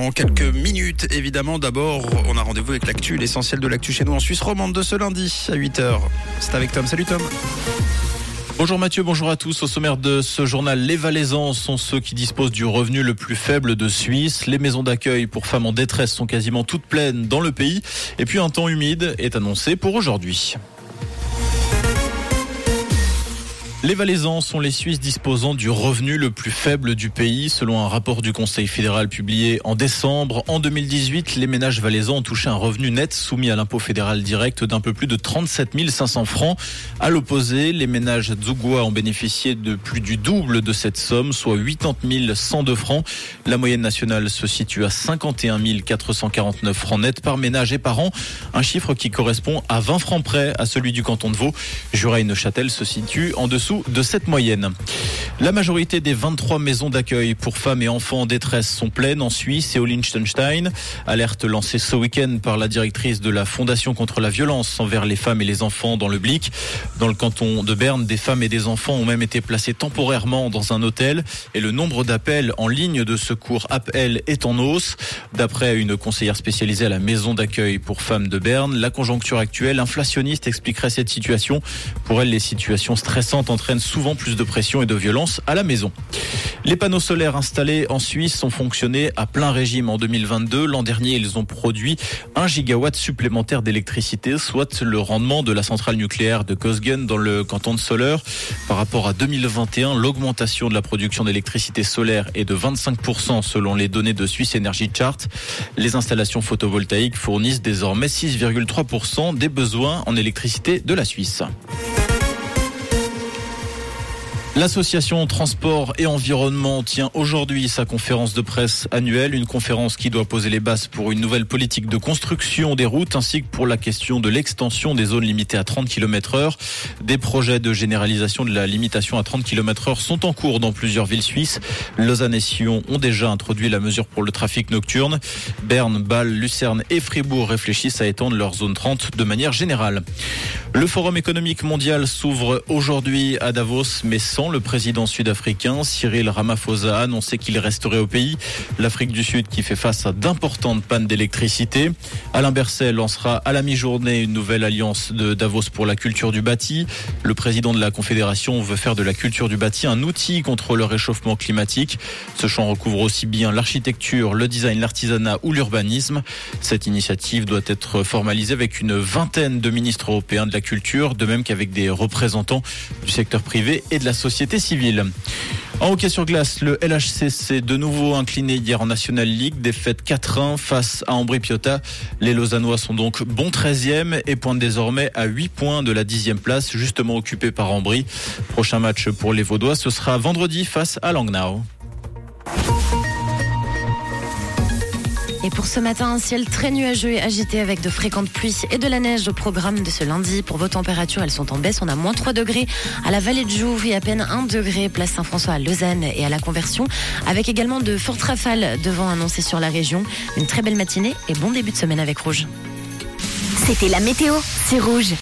En quelques minutes, évidemment, d'abord, on a rendez-vous avec l'actu, l'essentiel de l'actu chez nous en Suisse romande de ce lundi à 8h. C'est avec Tom. Salut Tom. Bonjour Mathieu, bonjour à tous. Au sommaire de ce journal, les Valaisans sont ceux qui disposent du revenu le plus faible de Suisse. Les maisons d'accueil pour femmes en détresse sont quasiment toutes pleines dans le pays. Et puis un temps humide est annoncé pour aujourd'hui. Les Valaisans sont les Suisses disposant du revenu le plus faible du pays, selon un rapport du Conseil fédéral publié en décembre. En 2018, les ménages valaisans ont touché un revenu net soumis à l'impôt fédéral direct d'un peu plus de 37 500 francs. À l'opposé, les ménages Zougoua ont bénéficié de plus du double de cette somme, soit 80 102 francs. La moyenne nationale se situe à 51 449 francs net par ménage et par an, un chiffre qui correspond à 20 francs près à celui du canton de Vaud. Se situent en dessous de cette moyenne. La majorité des 23 maisons d'accueil pour femmes et enfants en détresse sont pleines en Suisse et au Liechtenstein. Alerte lancée ce week-end par la directrice de la Fondation contre la violence envers les femmes et les enfants dans le Blic. Dans le canton de Berne, des femmes et des enfants ont même été placés temporairement dans un hôtel et le nombre d'appels en ligne de secours appel est en hausse. D'après une conseillère spécialisée à la maison d'accueil pour femmes de Berne, la conjoncture actuelle inflationniste expliquerait cette situation. Pour elle, les situations stressantes entraînent souvent plus de pression et de violence à la maison. Les panneaux solaires installés en Suisse ont fonctionné à plein régime en 2022. L'an dernier, ils ont produit 1 gigawatt supplémentaire d'électricité, soit le rendement de la centrale nucléaire de Kosgen dans le canton de Soleure. Par rapport à 2021, l'augmentation de la production d'électricité solaire est de 25% selon les données de Suisse Energy Chart. Les installations photovoltaïques fournissent désormais 6,3% des besoins en électricité de la Suisse. L'association Transport et Environnement tient aujourd'hui sa conférence de presse annuelle, une conférence qui doit poser les bases pour une nouvelle politique de construction des routes ainsi que pour la question de l'extension des zones limitées à 30 km heure. Des projets de généralisation de la limitation à 30 km heure sont en cours dans plusieurs villes suisses. Lausanne et Sion ont déjà introduit la mesure pour le trafic nocturne. Berne, Bâle, Lucerne et Fribourg réfléchissent à étendre leur zone 30 de manière générale. Le Forum économique mondial s'ouvre aujourd'hui à Davos, mais sans le président sud-africain Cyril Ramaphosa a annoncé qu'il resterait au pays. L'Afrique du Sud qui fait face à d'importantes pannes d'électricité. Alain Berset lancera à la mi-journée une nouvelle alliance de Davos pour la culture du bâti. Le président de la Confédération veut faire de la culture du bâti un outil contre le réchauffement climatique. Ce champ recouvre aussi bien l'architecture, le design, l'artisanat ou l'urbanisme. Cette initiative doit être formalisée avec une vingtaine de ministres européens de la culture, de même qu'avec des représentants du secteur privé et de la société civile. En hockey sur glace, le LHC s'est de nouveau incliné hier en National League, défaite 4-1 face à Ambri Piotta. Les Lausannois sont donc bons 13e et pointent désormais à 8 points de la 10e place, justement occupée par Ambry. Prochain match pour les Vaudois, ce sera vendredi face à Langnau. Et pour ce matin, un ciel très nuageux et agité avec de fréquentes pluies et de la neige au programme de ce lundi. Pour vos températures, elles sont en baisse. On a moins 3 degrés à la vallée de Joux et à peine 1 degré place Saint-François à Lausanne et à la Conversion. Avec également de fortes rafales de vent sur la région. Une très belle matinée et bon début de semaine avec Rouge. C'était la météo, c'est Rouge.